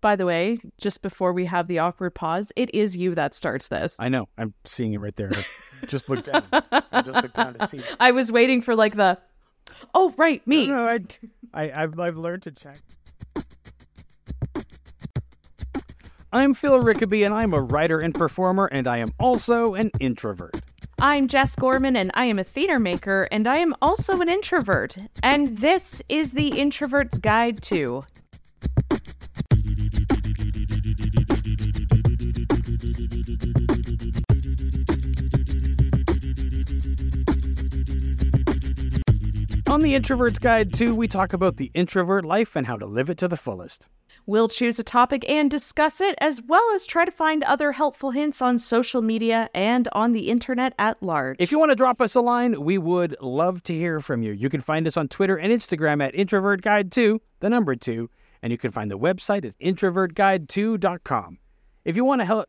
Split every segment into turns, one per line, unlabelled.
by the way, just before we have the awkward pause, it is you that starts this.
I know. I'm seeing it right there. I just looked down. I just looked down to see.
I was waiting for like the, oh right, me.
No, no, I, I, I've, I've learned to check. I'm Phil Rickaby, and I'm a writer and performer, and I am also an introvert.
I'm Jess Gorman, and I am a theater maker, and I am also an introvert. And this is the Introvert's Guide to.
On the Introvert's Guide to, we talk about the introvert life and how to live it to the fullest.
We'll choose a topic and discuss it, as well as try to find other helpful hints on social media and on the internet at large.
If you want to drop us a line, we would love to hear from you. You can find us on Twitter and Instagram at Introvert Guide 2, the number 2, and you can find the website at introvertguide2.com. If you want to help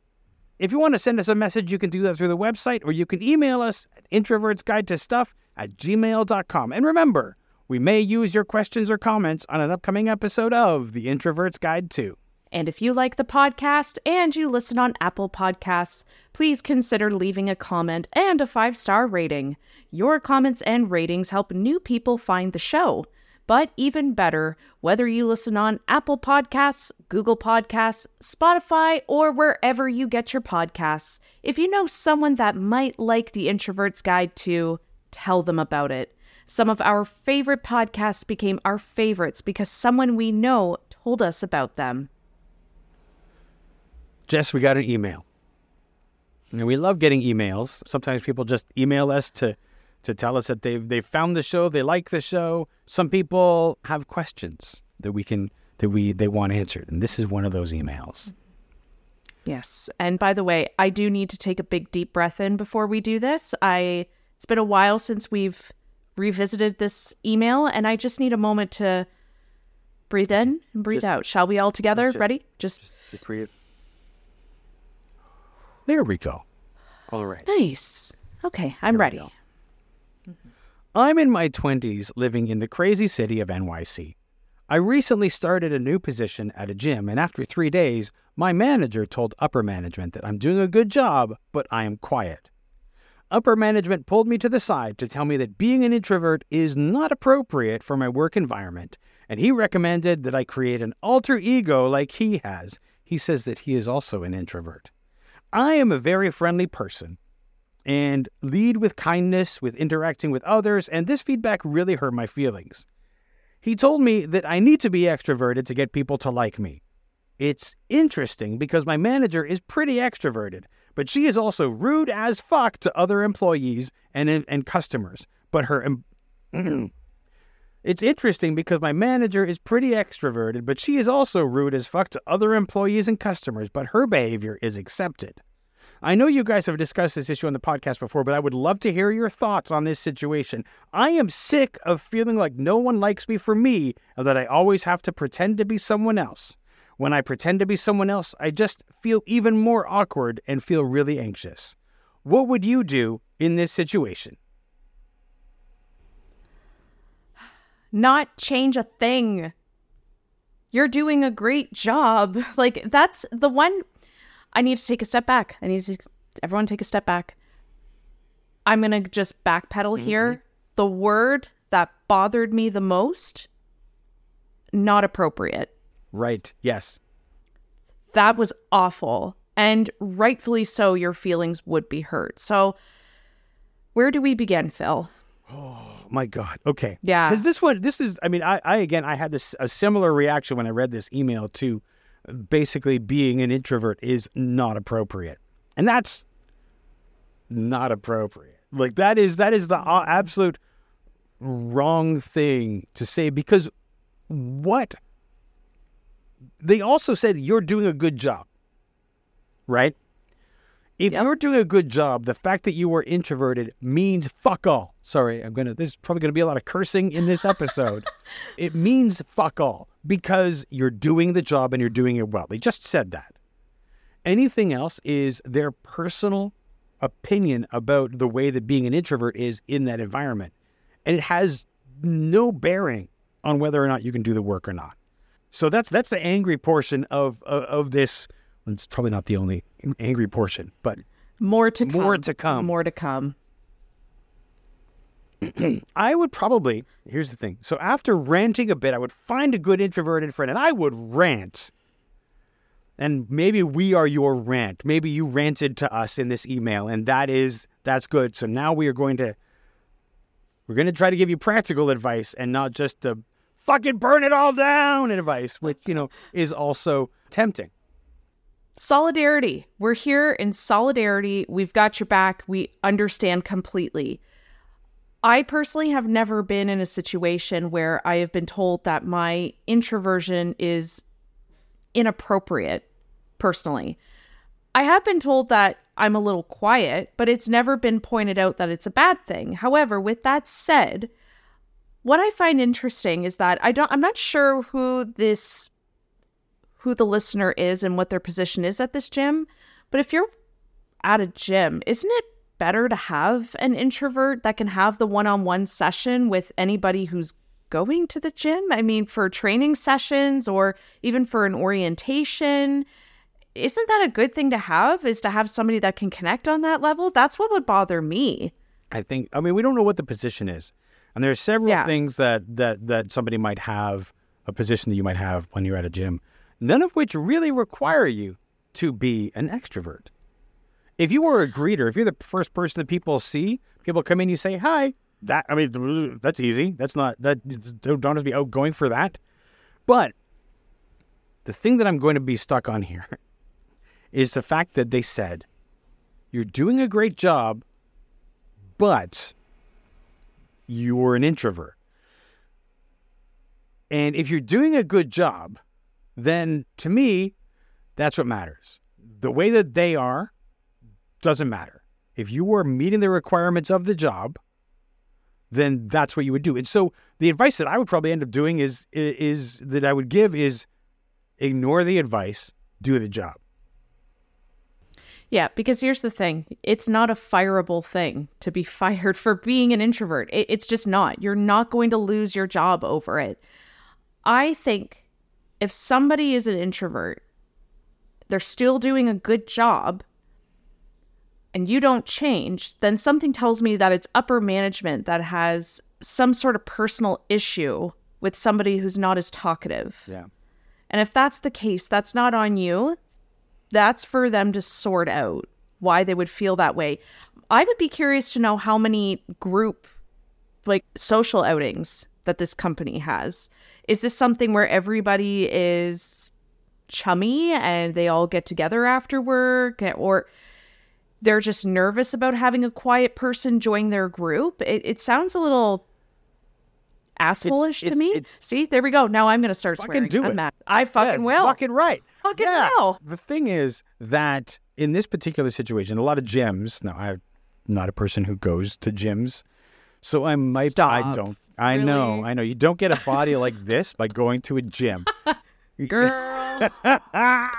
if you want to send us a message, you can do that through the website or you can email us at introvertsguide2stuff at gmail.com. And remember, we may use your questions or comments on an upcoming episode of The Introvert's Guide to.
And if you like the podcast and you listen on Apple Podcasts, please consider leaving a comment and a five star rating. Your comments and ratings help new people find the show. But even better, whether you listen on Apple Podcasts, Google Podcasts, Spotify, or wherever you get your podcasts, if you know someone that might like the Introvert's Guide to, tell them about it. Some of our favorite podcasts became our favorites because someone we know told us about them.
Jess, we got an email. And we love getting emails. Sometimes people just email us to to tell us that they've they've found the show, they like the show. Some people have questions that we can that we they want answered, and this is one of those emails.
Yes. And by the way, I do need to take a big deep breath in before we do this. I it's been a while since we've revisited this email and I just need a moment to breathe in and breathe
Just-
out. Shall we all together?
just-
Ready? Just
Just breathe. There we go. All right.
nice. Okay, I'm
we
ready.
I'm in my 20s living in the crazy city of NYC. I recently started a new position at a gym, and after three days, my manager told upper management that I'm doing a good job, but I am quiet. Upper management pulled me to the side to tell me that being an introvert is not appropriate for my work environment, and he recommended that I create an alter ego like he has. He says that he is also an introvert. I am a very friendly person, and lead with kindness with interacting with others, and this feedback really hurt my feelings. He told me that I need to be extroverted to get people to like me. It's interesting because my manager is pretty extroverted, but she is also rude as fuck to other employees and and customers. But her em- It's interesting because my manager is pretty extroverted, but she is also rude as fuck to other employees and customers, but her behavior is accepted. I know you guys have discussed this issue on the podcast before, but I would love to hear your thoughts on this situation. I am sick of feeling like no one likes me for me and that I always have to pretend to be someone else. When I pretend to be someone else, I just feel even more awkward and feel really anxious. What would you do in this situation?
Not change a thing. You're doing a great job. Like that's the one I need to take a step back. I need to everyone take a step back. I'm going to just backpedal mm-hmm. here. The word that bothered me the most not appropriate.
Right. Yes.
That was awful. And rightfully so, your feelings would be hurt. So, where do we begin, Phil?
Oh my God. Okay.
Yeah.
Because this one, this is, I mean, I, I again, I had this a similar reaction when I read this email to basically being an introvert is not appropriate. And that's not appropriate. Like that is, that is the absolute wrong thing to say because what they also said you're doing a good job, right? If
Yep.
you're doing a good job, the fact that you were introverted means fuck all. Sorry, I'm gonna. There's probably gonna be a lot of cursing in this episode. it means fuck all because you're doing the job and you're doing it well. They just said that. Anything else is their personal opinion about the way that being an introvert is in that environment, and it has no bearing on whether or not you can do the work or not. So that's that's the angry portion of of, of this. It's probably not the only angry portion, but
More to come.
More to come.
More to come.
I would probably, here's the thing. So after ranting a bit, I would find a good introverted friend and I would rant. And maybe we are your rant. Maybe you ranted to us in this email and that is that's good. So now we are going to we're going to try to give you practical advice and not just the fucking burn it all down advice, which, you know, is also tempting.
Solidarity. We're here in solidarity. We've got your back. We understand completely. I personally have never been in a situation where I have been told that my introversion is inappropriate, personally. I have been told that I'm a little quiet, but it's never been pointed out that it's a bad thing. However, with that said, what I find interesting is that I don't I'm not sure who this who the listener is and what their position is at this gym, but if you're at a gym, isn't it better to have an introvert that can have the one-on-one session with anybody who's going to the gym? I mean, for training sessions or even for an orientation, isn't that a good thing to have is to have somebody that can connect on that level? That's what would bother me.
I think I mean we don't know what the position is. And there are several
Yeah.
things that that that somebody might have a position that you might have when you're at a gym, none of which really require you to be an extrovert. If you were a greeter, if you're the first person that people see, people come in, you say hi. That I mean, that's easy. That's not that. Don't have to be outgoing for that. But the thing that I'm going to be stuck on here is the fact that they said you're doing a great job, but you're an introvert. And if you're doing a good job, then to me, that's what matters. The way that they are doesn't matter. If you were meeting the requirements of the job, then that's what you would do. And so the advice that I would probably end up doing is is that I would give is ignore the advice, do the job.
Yeah, because here's the thing it's not a fireable thing to be fired for being an introvert. It, it's just not. You're not going to lose your job over it. I think if somebody is an introvert, they're still doing a good job, and you don't change, then something tells me that it's upper management that has some sort of personal issue with somebody who's not as talkative.
Yeah.
And if that's the case, that's not on you. That's for them to sort out why they would feel that way. I would be curious to know how many group, like social outings that this company has. Is this something where everybody is chummy and they all get together after work or they're just nervous about having a quiet person join their group? It, it sounds a little assholeish to
it's-
me.
it's-
See, there we go. Now I'm going to start
Fucking
swearing.
do
I'm
it.
mad. I fucking
Yeah,
will.
Fucking right.
Fucking
yeah.
will.
The thing is that in this particular situation, a lot of gyms. Now, I'm not a person who goes to gyms, so I might. I
Stop.
don't. I know. I know. You don't get a body like this by going to a gym,
Girl.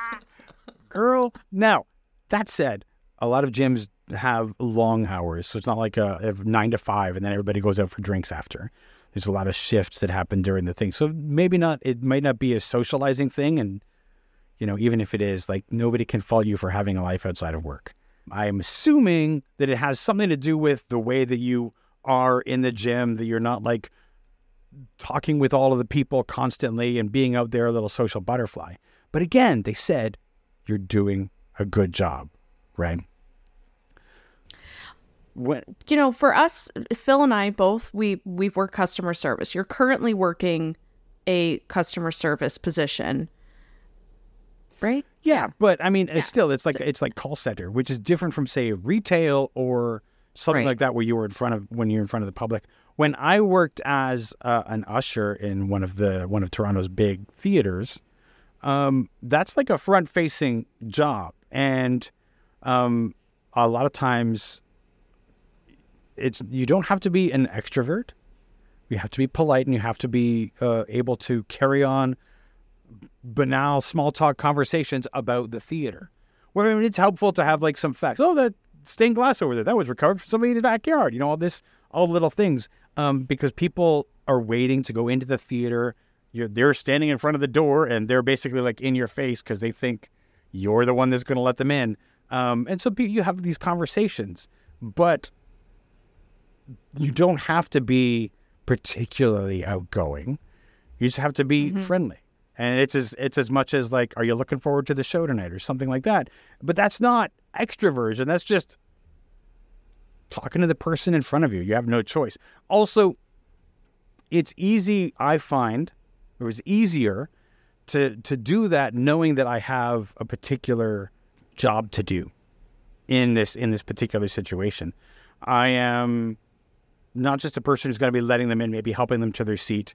girl. Now, that said, a lot of gyms have long hours, so it's not like uh, a, a nine to five, and then everybody goes out for drinks after. There's a lot of shifts that happen during the thing, so maybe not. It might not be a socializing thing, and you know, even if it is, like nobody can fault you for having a life outside of work. I am assuming that it has something to do with the way that you are in the gym, that you're not like talking with all of the people constantly and being out there a little social butterfly. But again, they said you're doing a good job, right? When,
you know, for us, Phil and I both we we've worked customer service. You're currently working a customer service position, right?
Yeah, but I mean, it's still, it's like it's like call center, which is different from say retail or something
Right.
like that, where you were in front of when you're in front of the public. When I worked as uh, an usher in one of the one of Toronto's big theaters, um, that's like a front facing job, and um, a lot of times, it's you don't have to be an extrovert. You have to be polite, and you have to be uh, able to carry on banal small talk conversations about the theater. Where I mean, it's helpful to have like some facts. Oh, that stained glass over there that was recovered from somebody in the backyard. You know, all this, all little things, um, because people are waiting to go into the theater you're they're standing in front of the door and they're basically like in your face because they think you're the one that's going to let them in. Um, and so you have these conversations, but you don't have to be particularly outgoing. You just have to be mm-hmm. friendly. And it's as it's as much as like, are you looking forward to the show tonight or something like that? But that's not extroversion. That's just talking to the person in front of you. You have no choice. Also, it's easy, I find, it was easier to to do that knowing that I have a particular job to do in this in this particular situation. I am not just a person who's going to be letting them in, maybe helping them to their seat.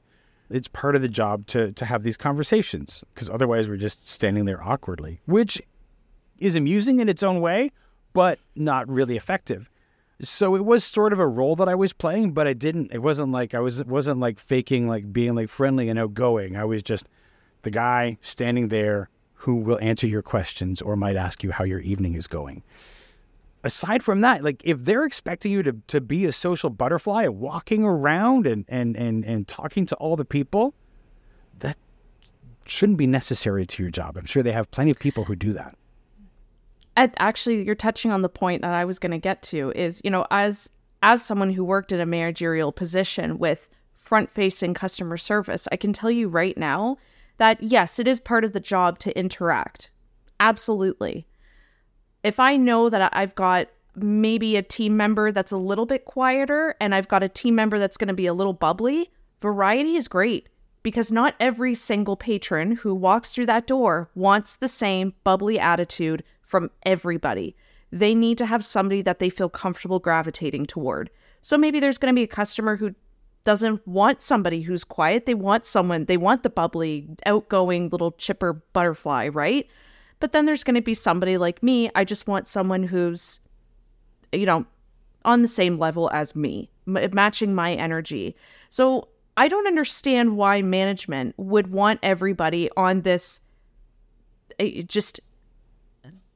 It's part of the job to to have these conversations because otherwise we're just standing there awkwardly, which is amusing in its own way, but not really effective. So it was sort of a role that I was playing, but I didn't. It wasn't like I was. It wasn't like faking, like being like friendly and outgoing. I was just the guy standing there who will answer your questions or might ask you how your evening is going. Aside from that, like if they're expecting you to, to be a social butterfly, walking around and, and, and, and talking to all the people, that shouldn't be necessary to your job. I'm sure they have plenty of people who do that
actually you're touching on the point that I was going to get to is, you know, as as someone who worked in a managerial position with front-facing customer service, I can tell you right now that yes, it is part of the job to interact. Absolutely. If I know that I've got maybe a team member that's a little bit quieter and I've got a team member that's going to be a little bubbly, variety is great because not every single patron who walks through that door wants the same bubbly attitude from everybody. They need to have somebody that they feel comfortable gravitating toward. So maybe there's going to be a customer who doesn't want somebody who's quiet. They want someone, they want the bubbly, outgoing little chipper butterfly, right? But then there's going to be somebody like me. I just want someone who's, you know, on the same level as me, m- matching my energy. So I don't understand why management would want everybody on this eh, just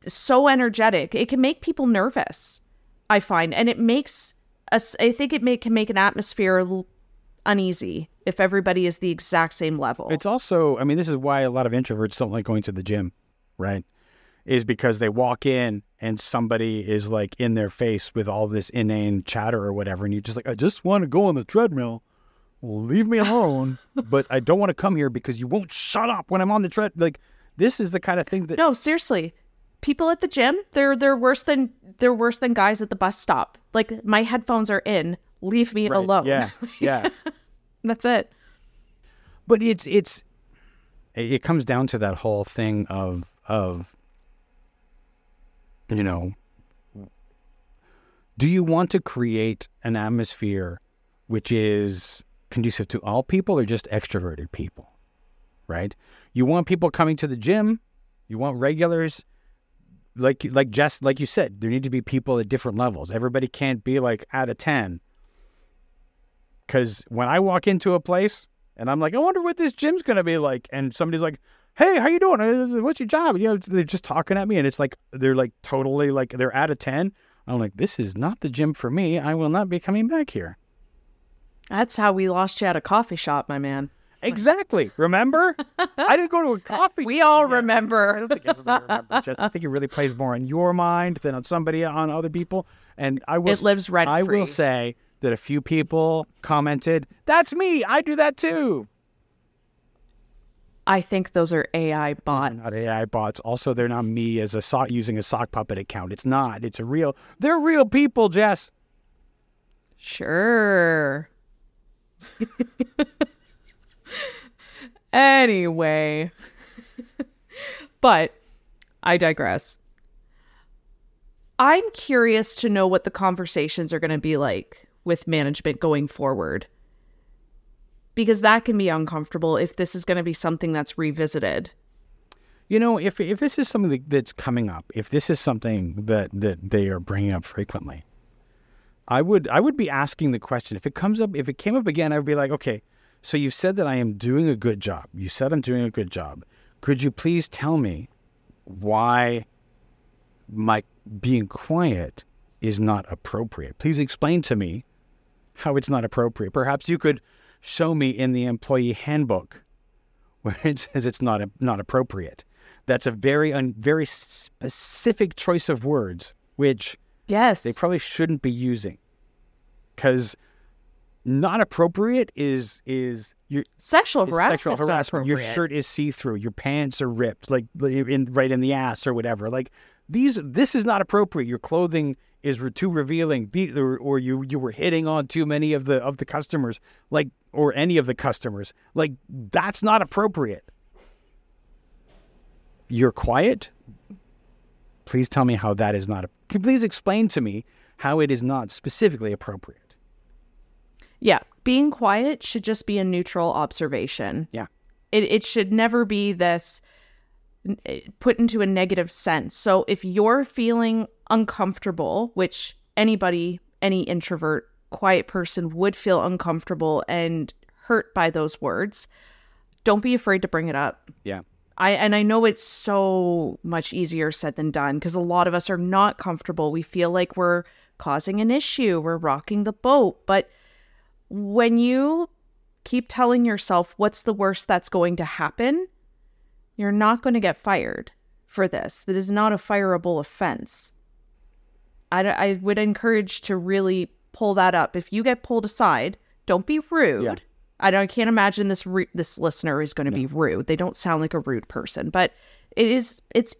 so energetic. It can make people nervous, I find, and it makes us. I think it may, can make an atmosphere uneasy if everybody is the exact same level.
It's also, I mean, this is why a lot of introverts don't like going to the gym, right? Is because they walk in and somebody is like in their face with all this inane chatter or whatever, and you're just like, I just want to go on the treadmill. Leave me alone. but I don't want to come here because you won't shut up when I'm on the tread. Like this is the kind of thing that.
No, seriously people at the gym they're they're worse than they're worse than guys at the bus stop. Like my headphones are in. Leave me right. alone.
Yeah. Yeah.
That's it.
But it's it's it comes down to that whole thing of of you know do you want to create an atmosphere which is conducive to all people or just extroverted people? Right? You want people coming to the gym. You want regulars like like just like you said, there need to be people at different levels. Everybody can't be like out of ten. Because when I walk into a place and I'm like, I wonder what this gym's gonna be like, and somebody's like, Hey, how you doing? What's your job? You know, they're just talking at me, and it's like they're like totally like they're out of ten. I'm like, this is not the gym for me. I will not be coming back here.
That's how we lost you at a coffee shop, my man.
Exactly. Remember? I didn't go to a coffee.
We all remember.
I don't think everybody remembers. Just, I think it really plays more on your mind than on somebody on other people. And I will.
It lives rent
I will say that a few people commented, "That's me. I do that too."
I think those are AI bots.
Not AI bots. Also, they're not me as a sock using a sock puppet account. It's not. It's a real. They're real people, Jess.
Sure. Anyway, but I digress. I'm curious to know what the conversations are going to be like with management going forward. Because that can be uncomfortable if this is going to be something that's revisited.
You know, if if this is something that's coming up, if this is something that that they are bringing up frequently, I would I would be asking the question. If it comes up, if it came up again, I would be like, okay, so you've said that I am doing a good job. You said I'm doing a good job. Could you please tell me why my being quiet is not appropriate? Please explain to me how it's not appropriate. Perhaps you could show me in the employee handbook where it says it's not not appropriate. That's a very un, very specific choice of words, which
yes,
they probably shouldn't be using, because not appropriate is is your
sexual
is
harassment.
sexual harassment. Your shirt is see through. Your pants are ripped, like in right in the ass or whatever. Like these, this is not appropriate. Your clothing is too revealing, or, or you you were hitting on too many of the of the customers, like or any of the customers. Like that's not appropriate. You're quiet. Please tell me how that is not. Can please explain to me how it is not specifically appropriate?
Yeah, being quiet should just be a neutral observation.
Yeah.
It it should never be this eh, put into a negative sense. So if you're feeling uncomfortable, which anybody, any introvert, quiet person would feel uncomfortable and hurt by those words, don't be afraid to bring it up.
Yeah.
I and I know it's so much easier said than done because a lot of us are not comfortable. We feel like we're causing an issue, we're rocking the boat, but when you keep telling yourself what's the worst that's going to happen, you're not going to get fired for this. That is not a fireable offense. I, I would encourage to really pull that up. If you get pulled aside, don't be rude. Yeah. I, I can't imagine this re- this listener is going to be rude. They don't sound like a rude person, but it is it's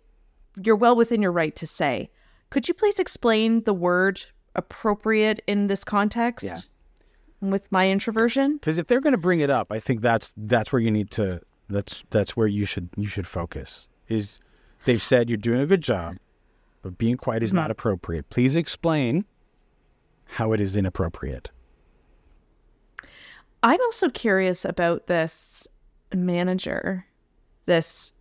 you're well within your right to say. Could you please explain the word appropriate in this context?
Yeah.
With my introversion?
Because if they're going to bring it up, I think that's that's where you need to that's that's where you should you should focus. Is they've said you're doing a good job but being quiet is mm-hmm. not appropriate. Please explain how it is inappropriate.
I'm also curious about this manager, this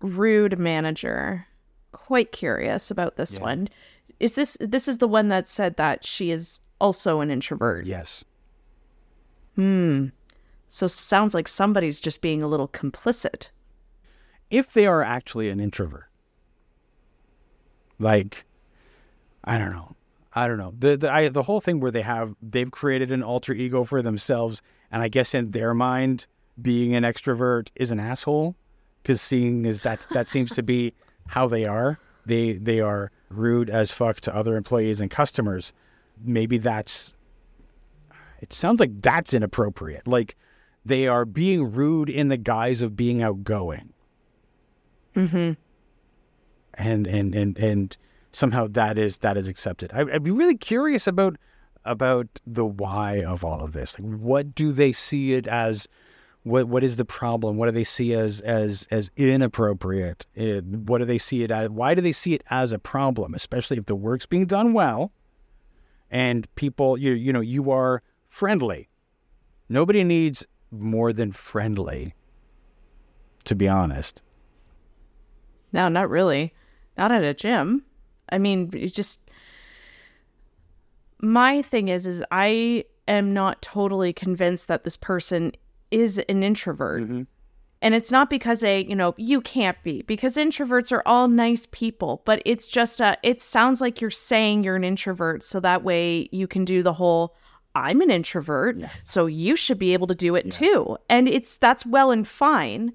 rude manager. Quite curious about this yeah. one. Is this this is the one that said that she is also an introvert?
Yes.
Hmm. So sounds like somebody's just being a little complicit.
If they are actually an introvert, like, I don't know. I don't know. The the I, the whole thing where they have they've created an alter ego for themselves, and I guess in their mind, being an extrovert is an asshole, because seeing is that that seems to be how they are. They they are rude as fuck to other employees and customers. Maybe that's. It sounds like that's inappropriate. Like they are being rude in the guise of being outgoing.
Mm-hmm.
and and and and somehow that is that is accepted. I, would be really curious about about the why of all of this. Like, what do they see it as? What what is the problem? What do they see as as as inappropriate? What do they see it as? Why do they see it as a problem? Especially if the work's being done well, and people you you know you are friendly. Nobody needs more than friendly. To be honest.
No, not really not at a gym. I mean, it just my thing is is I am not totally convinced that this person is an introvert. Mm-hmm. And it's not because a, you know, you can't be because introverts are all nice people, but it's just a it sounds like you're saying you're an introvert so that way you can do the whole I'm an introvert, yeah. so you should be able to do it yeah. too. And it's that's well and fine.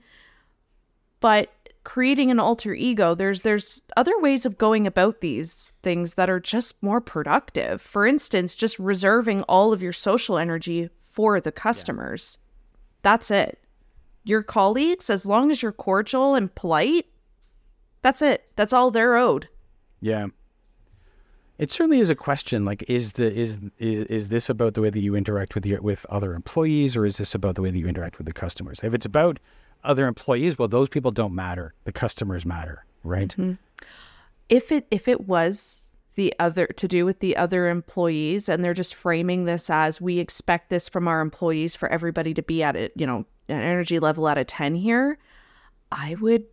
But creating an alter ego there's there's other ways of going about these things that are just more productive for instance just reserving all of your social energy for the customers yeah. that's it your colleagues as long as you're cordial and polite that's it that's all they're owed
yeah it certainly is a question like is the is is is this about the way that you interact with your with other employees or is this about the way that you interact with the customers if it's about other employees, well, those people don't matter. The customers matter, right? Mm-hmm.
If it if it was the other to do with the other employees, and they're just framing this as we expect this from our employees for everybody to be at it, you know, an energy level out of ten here, I would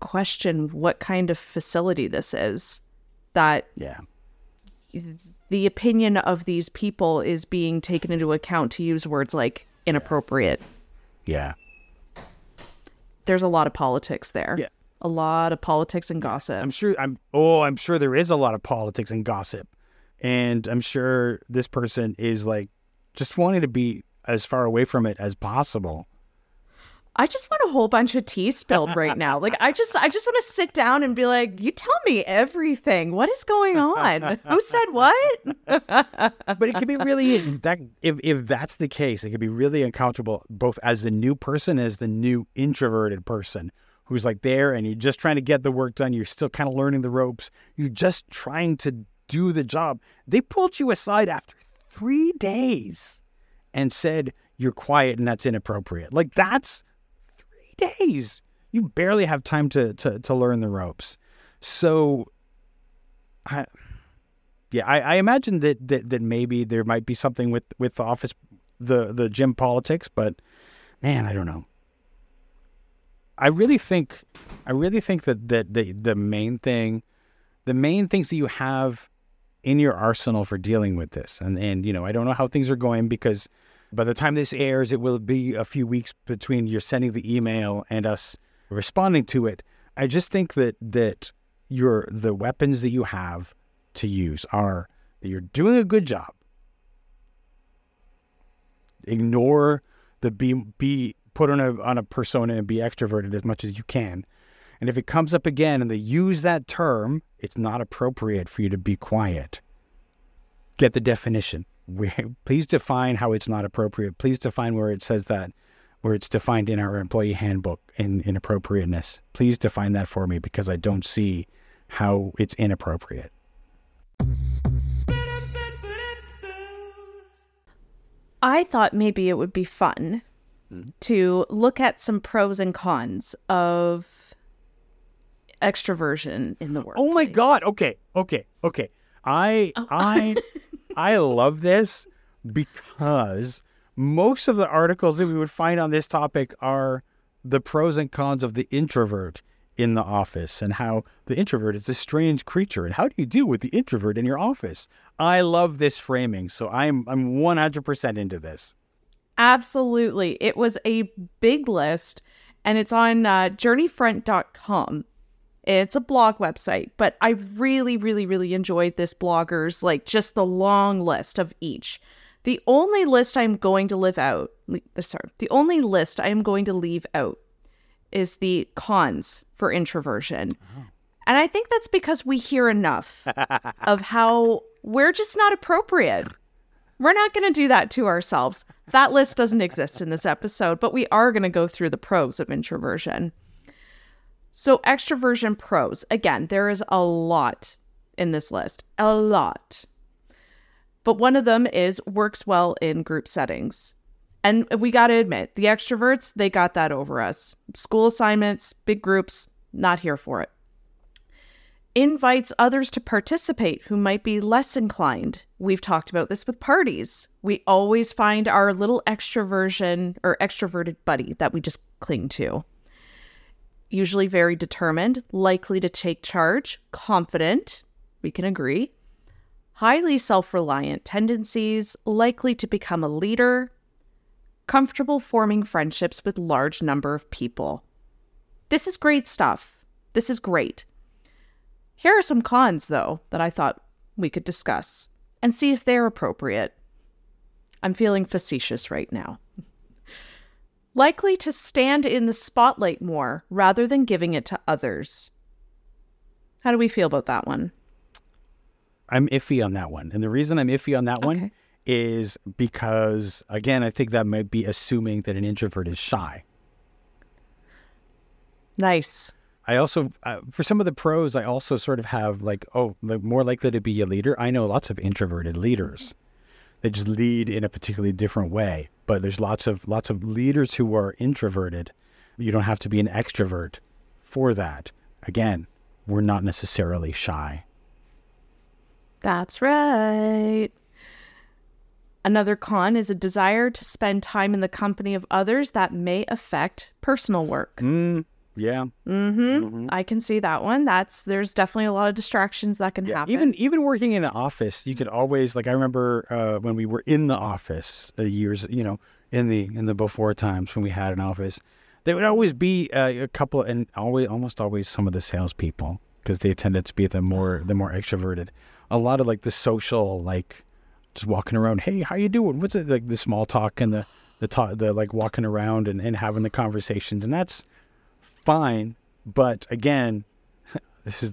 question what kind of facility this is. That
yeah
the opinion of these people is being taken into account to use words like inappropriate.
Yeah
there's a lot of politics there.
Yeah.
A lot of politics and gossip.
I'm sure I'm oh, I'm sure there is a lot of politics and gossip. And I'm sure this person is like just wanting to be as far away from it as possible.
I just want a whole bunch of tea spilled right now. Like I just I just want to sit down and be like, "You tell me everything. What is going on? Who said what?"
but it could be really that if if that's the case, it could be really uncomfortable both as the new person as the new introverted person who's like there and you're just trying to get the work done. You're still kind of learning the ropes. You're just trying to do the job. They pulled you aside after three days and said you're quiet and that's inappropriate. Like that's three days. You barely have time to to, to learn the ropes. So, I, yeah, I, I imagine that, that that maybe there might be something with with the office, the the gym politics, but man, I don't know. I really think, I really think that that the the main thing, the main things that you have in your arsenal for dealing with this, and and you know, I don't know how things are going because by the time this airs, it will be a few weeks between you're sending the email and us responding to it. I just think that that your the weapons that you have to use are that you're doing a good job. Ignore the be be put on a on a persona and be extroverted as much as you can. And if it comes up again and they use that term, it's not appropriate for you to be quiet. Get the definition we, please define how it's not appropriate. Please define where it says that, where it's defined in our employee handbook in inappropriateness. Please define that for me because I don't see how it's inappropriate.
I thought maybe it would be fun mm-hmm. to look at some pros and cons of extroversion in the work.
Oh my god. Okay. Okay. Okay. I oh. I I love this because most of the articles that we would find on this topic are the pros and cons of the introvert in the office and how the introvert is a strange creature and how do you deal with the introvert in your office. I love this framing, so I'm I'm 100% into this.
Absolutely. It was a big list and it's on uh, journeyfront.com. It's a blog website, but I really, really, really enjoyed this blogger's like just the long list of each. The only list I'm going to live out, sorry, the only list I am going to leave out is the cons for introversion. Oh. And I think that's because we hear enough of how we're just not appropriate. We're not going to do that to ourselves. That list doesn't exist in this episode, but we are going to go through the pros of introversion. So, extroversion pros. Again, there is a lot in this list, a lot. But one of them is works well in group settings. And we got to admit, the extroverts, they got that over us. School assignments, big groups, not here for it. Invites others to participate who might be less inclined. We've talked about this with parties. We always find our little extroversion or extroverted buddy that we just cling to usually very determined, likely to take charge, confident, we can agree, highly self reliant tendencies, likely to become a leader, comfortable forming friendships with large number of people. This is great stuff. This is great. Here are some cons, though, that I thought we could discuss and see if they're appropriate. I'm feeling facetious right now likely to stand in the spotlight more rather than giving it to others. How do we feel about that one?
I'm iffy on that one. And the reason I'm iffy on that okay. one is because, again, I think that might be assuming that an introvert is shy.
Nice.
I also, uh, for some of the pros, I also sort of have like, oh, like more likely to be a leader. I know lots of introverted leaders. They just lead in a particularly different way but there's lots of lots of leaders who are introverted. You don't have to be an extrovert for that. Again, we're not necessarily shy.
That's right. Another con is a desire to spend time in the company of others that may affect personal work.
Mm, yeah.
Mm-hmm. mm-hmm. I can see that one. That's there's definitely a lot of distractions that can
yeah,
happen.
Even even working in the office, you could always like I remember uh, when we were in the office the years, you know, in the in the before times when we had an office, there would always be uh, a couple and always almost always some of the salespeople because they tended to be the more the more extroverted. A lot of like the social like just walking around, hey, how you doing? What's it like the small talk and the the ta- the like walking around and, and having the conversations, and that's fine. But again, this is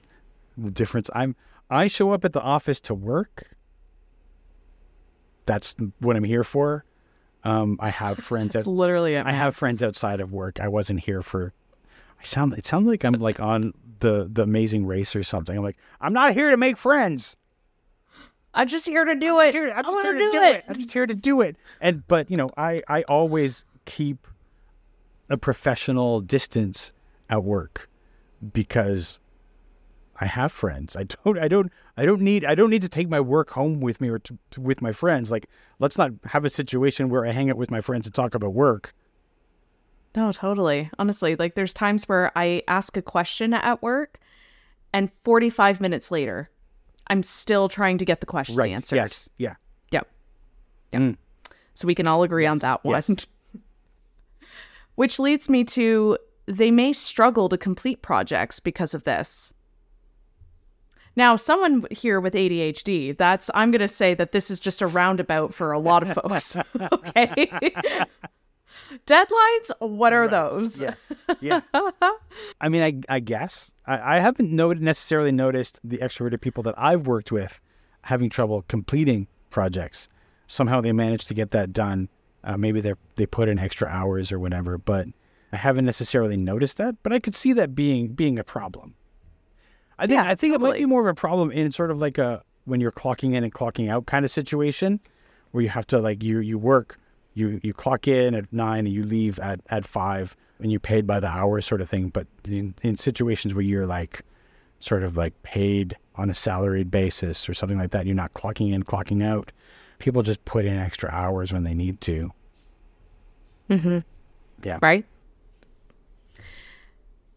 the difference. I'm I show up at the office to work. That's what I'm here for. Um, I have friends.
It's
At,
literally it.
I have friends outside of work. I wasn't here for. I sound. It sounds like I'm like on the the Amazing Race or something. I'm like I'm not here to make friends.
I'm just here to do it.
Here- I'm just here
to
to
do it.
I'm just here to do it. And but you know, I I always keep a professional distance at work because I have friends. I don't I don't I don't need I don't need to take my work home with me or to, to- with my friends. Like let's not have a situation where I hang out with my friends and talk about work.
No, totally. Honestly, like there's times where I ask a question at work and 45 minutes later, I'm still trying to get the question
Right.
answered.
Yes. Yeah.
Yep. Yep.
Mm.
So we can all agree on that one.
Yes.
Which leads me to they may struggle to complete projects because of this. Now, someone here with ADHD, that's I'm going to say that this is just a roundabout for a lot of folks. okay. Deadlines, what are those?
Yes. Yeah. I mean, I, I guess I, I haven't noted necessarily noticed the extroverted people that I've worked with having trouble completing projects. Somehow they manage to get that done. Uh, maybe they they put in extra hours or whatever, but I haven't necessarily noticed that. But I could see that being being a problem. I think
Yeah,
I think it might be more of a problem in sort of like a when you're clocking in and clocking out kind of situation, where you have to like you you work you you clock in at nine and you leave at at five and you're paid by the hour sort of thing. But in, in situations where you're like sort of like paid on a salaried basis or something like that, you're not clocking in, clocking out. People just put in extra hours when they need to. Mhm. Yeah.
Right?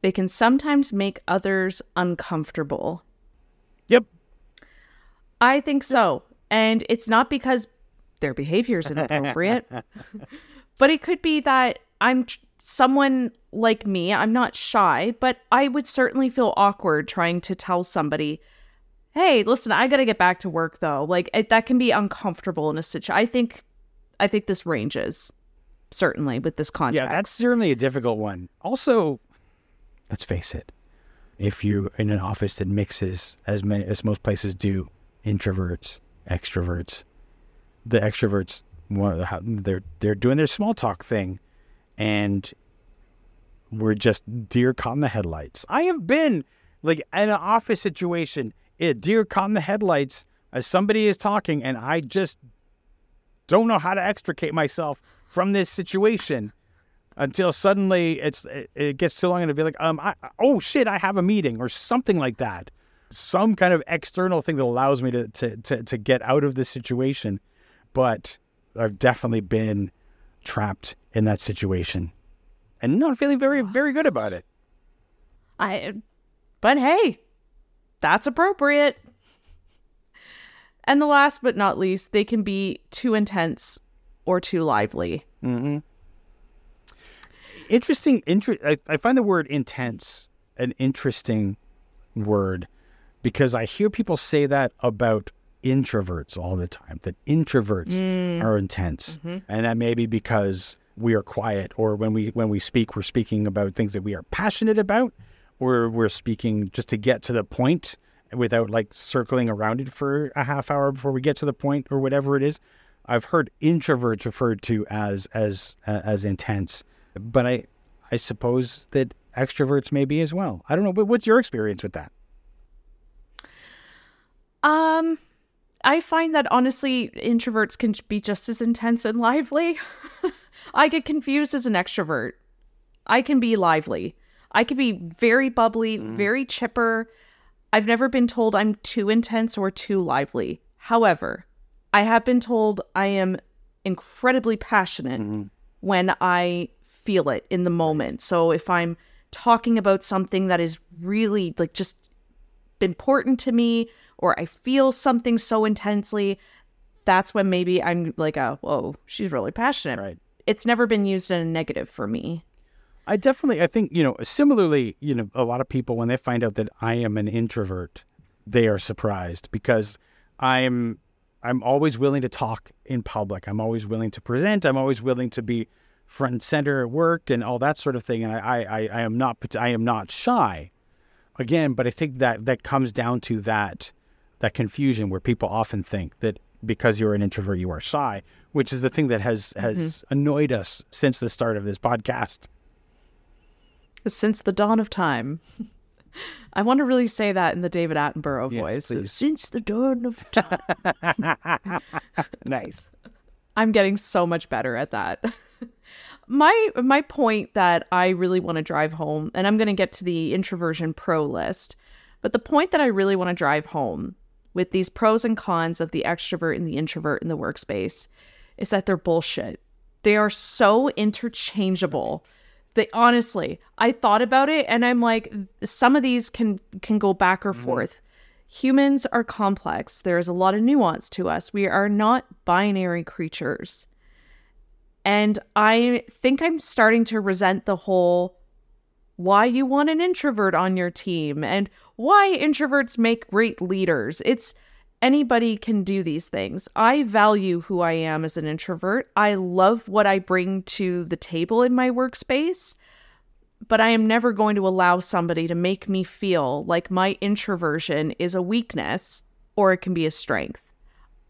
They can sometimes make others uncomfortable.
Yep.
I think so. And it's not because their behavior is inappropriate, but it could be that I'm tr- someone like me. I'm not shy, but I would certainly feel awkward trying to tell somebody, "Hey, listen, I got to get back to work though." Like it, that can be uncomfortable in a situation. I think I think this ranges certainly with this context.
Yeah, that's certainly a difficult one. Also, let's face it, if you're in an office that mixes as many as most places do, introverts, extroverts, the extroverts they're they're doing their small talk thing, and we're just deer caught in the headlights. I have been like in an office situation, it deer caught in the headlights as somebody is talking, and I just don't know how to extricate myself from this situation until suddenly it's it, it gets too long and to be like um I, oh shit I have a meeting or something like that. Some kind of external thing that allows me to to to, to get out of the situation. But I've definitely been trapped in that situation and not feeling very very good about it.
I but hey, that's appropriate. And the last but not least, they can be too intense or too lively.
Interesting inter- I, I find the word intense an interesting word because i hear people say that about introverts all the time that introverts are intense. And that may be because we are quiet or when we when we speak we're speaking about things that we are passionate about or we're speaking just to get to the point without like circling around it for a half hour before we get to the point or whatever it is. I've heard introverts referred to as as uh, as intense but I I suppose that extroverts may be as well. I don't know, but what's your experience with that?
Um, I find that honestly, introverts can be just as intense and lively. I get confused as an extrovert. I can be lively. I can be very bubbly, very chipper. I've never been told I'm too intense or too lively. However, I have been told I am incredibly passionate when I feel it in the moment. So if I'm talking about something that is really like just important to me or I feel something so intensely, that's when maybe I'm like, oh, whoa, she's really passionate.
Right.
It's never been used in a negative for me.
I definitely I think, you know, similarly, you know, a lot of people when they find out that I am an introvert, they are surprised because I'm I'm always willing to talk in public. I'm always willing to present. I'm always willing to be front and center at work and all that sort of thing. And I, I, I am not, I am not shy. Again, but I think that that comes down to that, that confusion where people often think that because you're an introvert, you are shy, which is the thing that has has mm-hmm. annoyed us since the start of this podcast.
Since the dawn of time. I want to really say that in the David Attenborough yes, voice.
Please.
Since the dawn of time.
nice.
I'm getting so much better at that. My my point that I really want to drive home, and I'm going to get to the introversion pro list, but the point that I really want to drive home with these pros and cons of the extrovert and the introvert in the workspace is that they're bullshit. They are so interchangeable. They honestly, I thought about it and I'm like some of these can can go back or mm-hmm. forth. Humans are complex. There is a lot of nuance to us. We are not binary creatures. And I think I'm starting to resent the whole why you want an introvert on your team and why introverts make great leaders. It's anybody can do these things. I value who I am as an introvert. I love what I bring to the table in my workspace, but I am never going to allow somebody to make me feel like my introversion is a weakness or it can be a strength.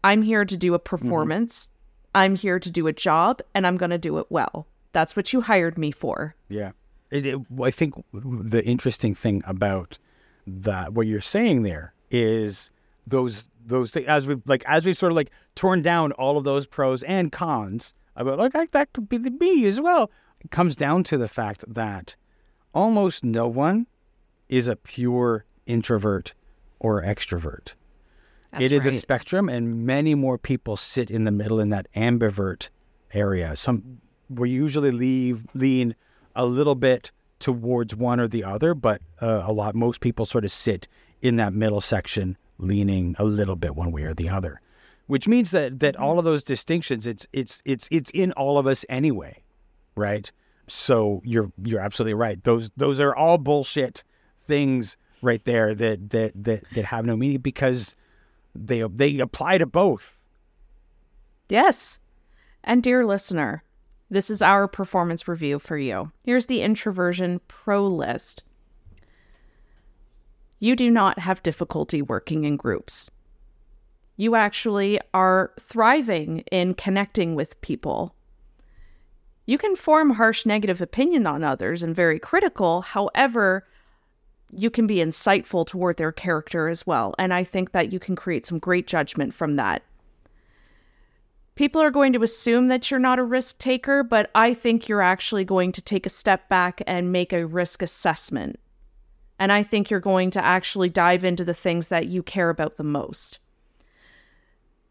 I'm here to do a mm-hmm. performance. Mm-hmm. I'm here to do a job and I'm going to do it well. That's what you hired me for.
Yeah. It, it, I think the interesting thing about that, what you're saying there, is those those things as we've like as we sort of like torn down all of those pros and cons about like that could be the B as well. It comes down to the fact that almost no one is a pure introvert or extrovert. That's it is right. a spectrum, and many more people sit in the middle in that ambivert area. Some we usually leave lean a little bit towards one or the other, but uh, a lot most people sort of sit in that middle section, leaning a little bit one way or the other. Which means that that all of those distinctions, it's it's it's it's in all of us anyway, right? So you're you're absolutely right. Those those are all bullshit things right there that that that that have no meaning because they they apply to both.
Yes. And dear listener, this is our performance review for you. Here's the introversion pro list. You do not have difficulty working in groups. You actually are thriving in connecting with people. You can form harsh negative opinion on others and very critical. However, you can be insightful toward their character as well. And I think that you can create some great judgment from that. People are going to assume that you're not a risk taker, but I think you're actually going to take a step back and make a risk assessment. And I think you're going to actually dive into the things that you care about the most.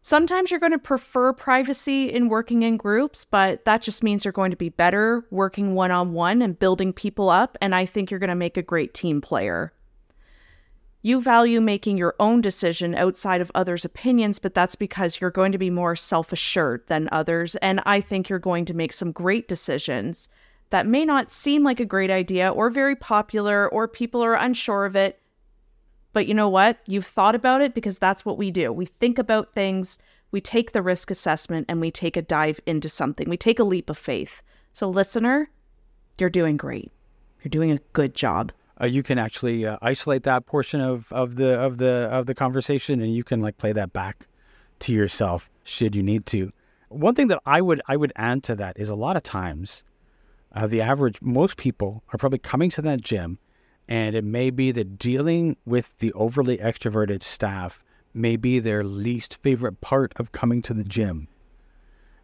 Sometimes you're going to prefer privacy in working in groups, but that just means you're going to be better working one on one and building people up. And I think you're going to make a great team player. You value making your own decision outside of others' opinions, but that's because you're going to be more self assured than others. And I think you're going to make some great decisions that may not seem like a great idea or very popular, or people are unsure of it, but you know what? You've thought about it because that's what we do. We think about things, we take the risk assessment, and we take a dive into something. We take a leap of faith. So, listener, you're doing great. You're doing a good job.
Uh, you can actually uh, isolate that portion of, of the of the of the conversation, and you can like play that back to yourself should you need to. One thing that I would I would add to that is a lot of times, uh, the average most people are probably coming to that gym and it may be that dealing with the overly extroverted staff may be their least favorite part of coming to the gym.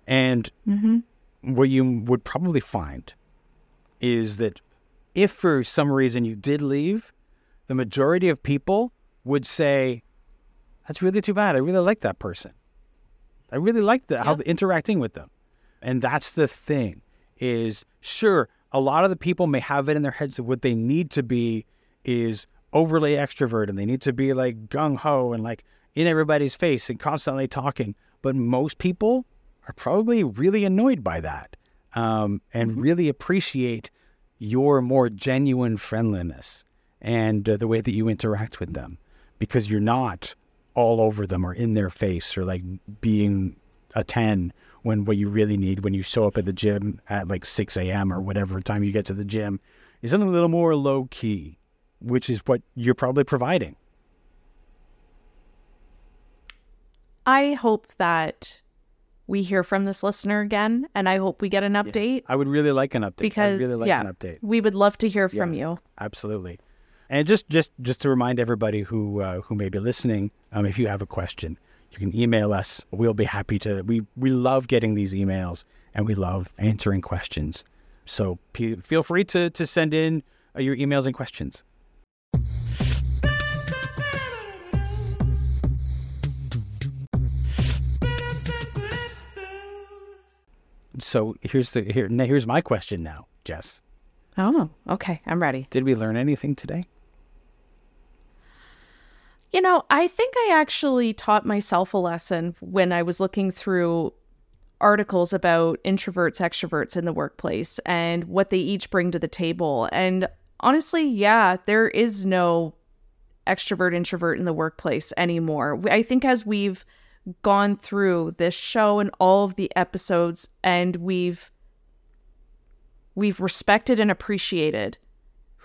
And mm-hmm. what you would probably find is that if for some reason you did leave, the majority of people would say, That's really too bad. I really like that person. I really like the, yeah. how interacting with them. And that's the thing is sure, a lot of the people may have it in their heads that what they need to be is overly extrovert and they need to be like gung ho and like in everybody's face and constantly talking. But most people are probably really annoyed by that um, and mm-hmm. really appreciate your more genuine friendliness and uh, the way that you interact with them because you're not all over them or in their face or like being a 10 when what you really need when you show up at the gym at like 6 a.m. or whatever time you get to the gym is something a little more low key, which is what you're probably providing.
I hope that we hear from this listener again and I hope we get an update.
I would really like an update.
Because
really like
yeah,
an update.
we would love to hear from you.
Absolutely. And just just just to remind everybody who uh, who may be listening, um, if you have a question, you can email us. We'll be happy to. We we love getting these emails and we love answering questions. So p- feel free to to send in uh, your emails and questions. So here's the here here's my question now, Jess.
Oh, okay. I'm ready.
Did we learn anything today?
You know, I think I actually taught myself a lesson when I was looking through articles about introverts, extroverts in the workplace and what they each bring to the table. And honestly, yeah, there is no extrovert, introvert in the workplace anymore. I think as we've gone through this show and all of the episodes and we've we've respected and appreciated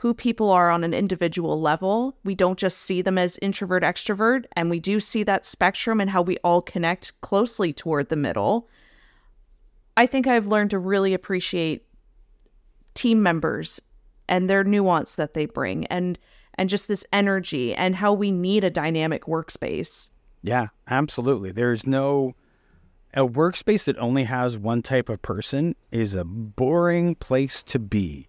who people are on an individual level. We don't just see them as introvert, extrovert, and we do see that spectrum and how we all connect closely toward the middle. I think I've learned to really appreciate team members and their nuance that they bring and and just this energy and how we need a dynamic workspace.
Yeah, absolutely. There's no a workspace that only has one type of person is a boring place to be.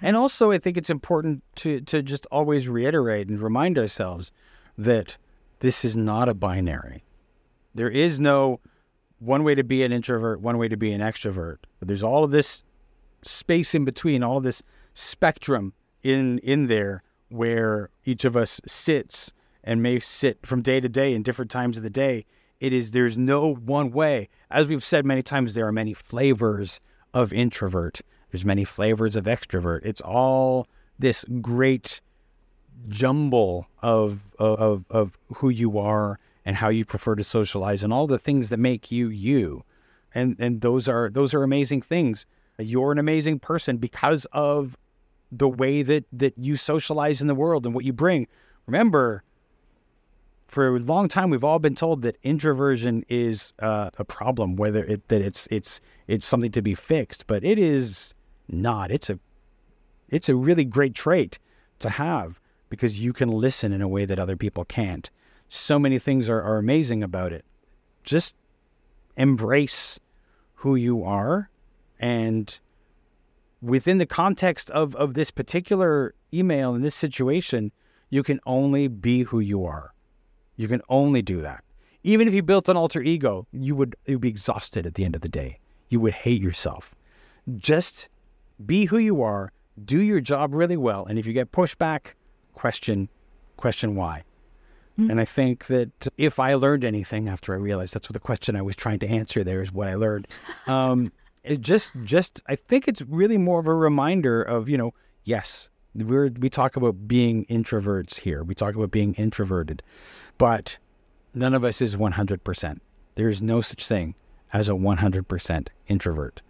And also I think it's important to to just always reiterate and remind ourselves that this is not a binary. There is no one way to be an introvert, one way to be an extrovert. There's all of this space in between, all of this spectrum in in there where each of us sits and may sit from day to day in different times of the day. It is there's no one way. As we've said many times, there are many flavors of introvert. There's many flavors of extrovert. It's all this great jumble of of of who you are and how you prefer to socialize and all the things that make you you. And and those are those are amazing things. You're an amazing person because of the way that that you socialize in the world and what you bring. Remember, for a long time we've all been told that introversion is uh, a problem, whether it that it's it's it's something to be fixed, but it is not. It's a it's a really great trait to have because you can listen in a way that other people can't. So many things are, are amazing about it. Just embrace who you are and within the context of, of this particular email in this situation, you can only be who you are. You can only do that. Even if you built an alter ego, you would, you would be exhausted at the end of the day. You would hate yourself. Just be who you are, do your job really well, and if you get pushback, question question why. Mm-hmm. And I think that if I learned anything after I realized that's what the question I was trying to answer there is what I learned. Um, it just just I think it's really more of a reminder of, you know, yes, we're we talk about being introverts here. We talk about being introverted. But none of us is 100%. There is no such thing as a 100% introvert.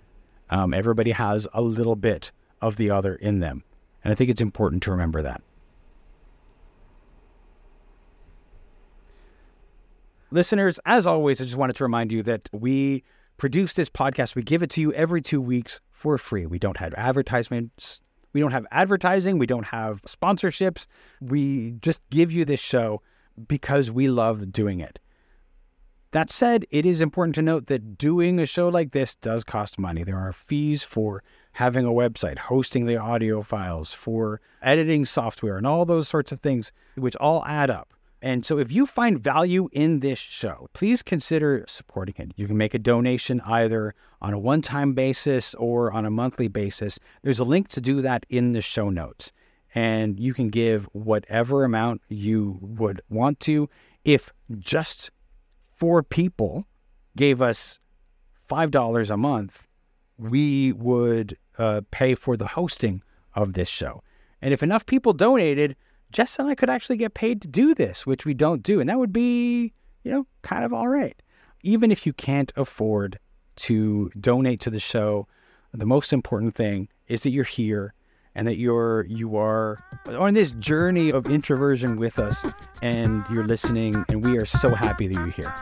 Um, everybody has a little bit of the other in them. And I think it's important to remember that. Listeners, as always, I just wanted to remind you that we produce this podcast. We give it to you every two weeks for free. We don't have advertisements. We don't have advertising. We don't have sponsorships. We just give you this show because we love doing it. That said, it is important to note that doing a show like this does cost money. There are fees for having a website, hosting the audio files, for editing software, and all those sorts of things, which all add up. And so, if you find value in this show, please consider supporting it. You can make a donation either on a one time basis or on a monthly basis. There's a link to do that in the show notes. And you can give whatever amount you would want to. If just four people gave us $5 a month, we would uh, pay for the hosting of this show. And if enough people donated, Jess and I could actually get paid to do this, which we don't do. And that would be, you know, kind of all right. Even if you can't afford to donate to the show, the most important thing is that you're here and that you're you are on this journey of introversion with us and you're listening and we are so happy that you're here.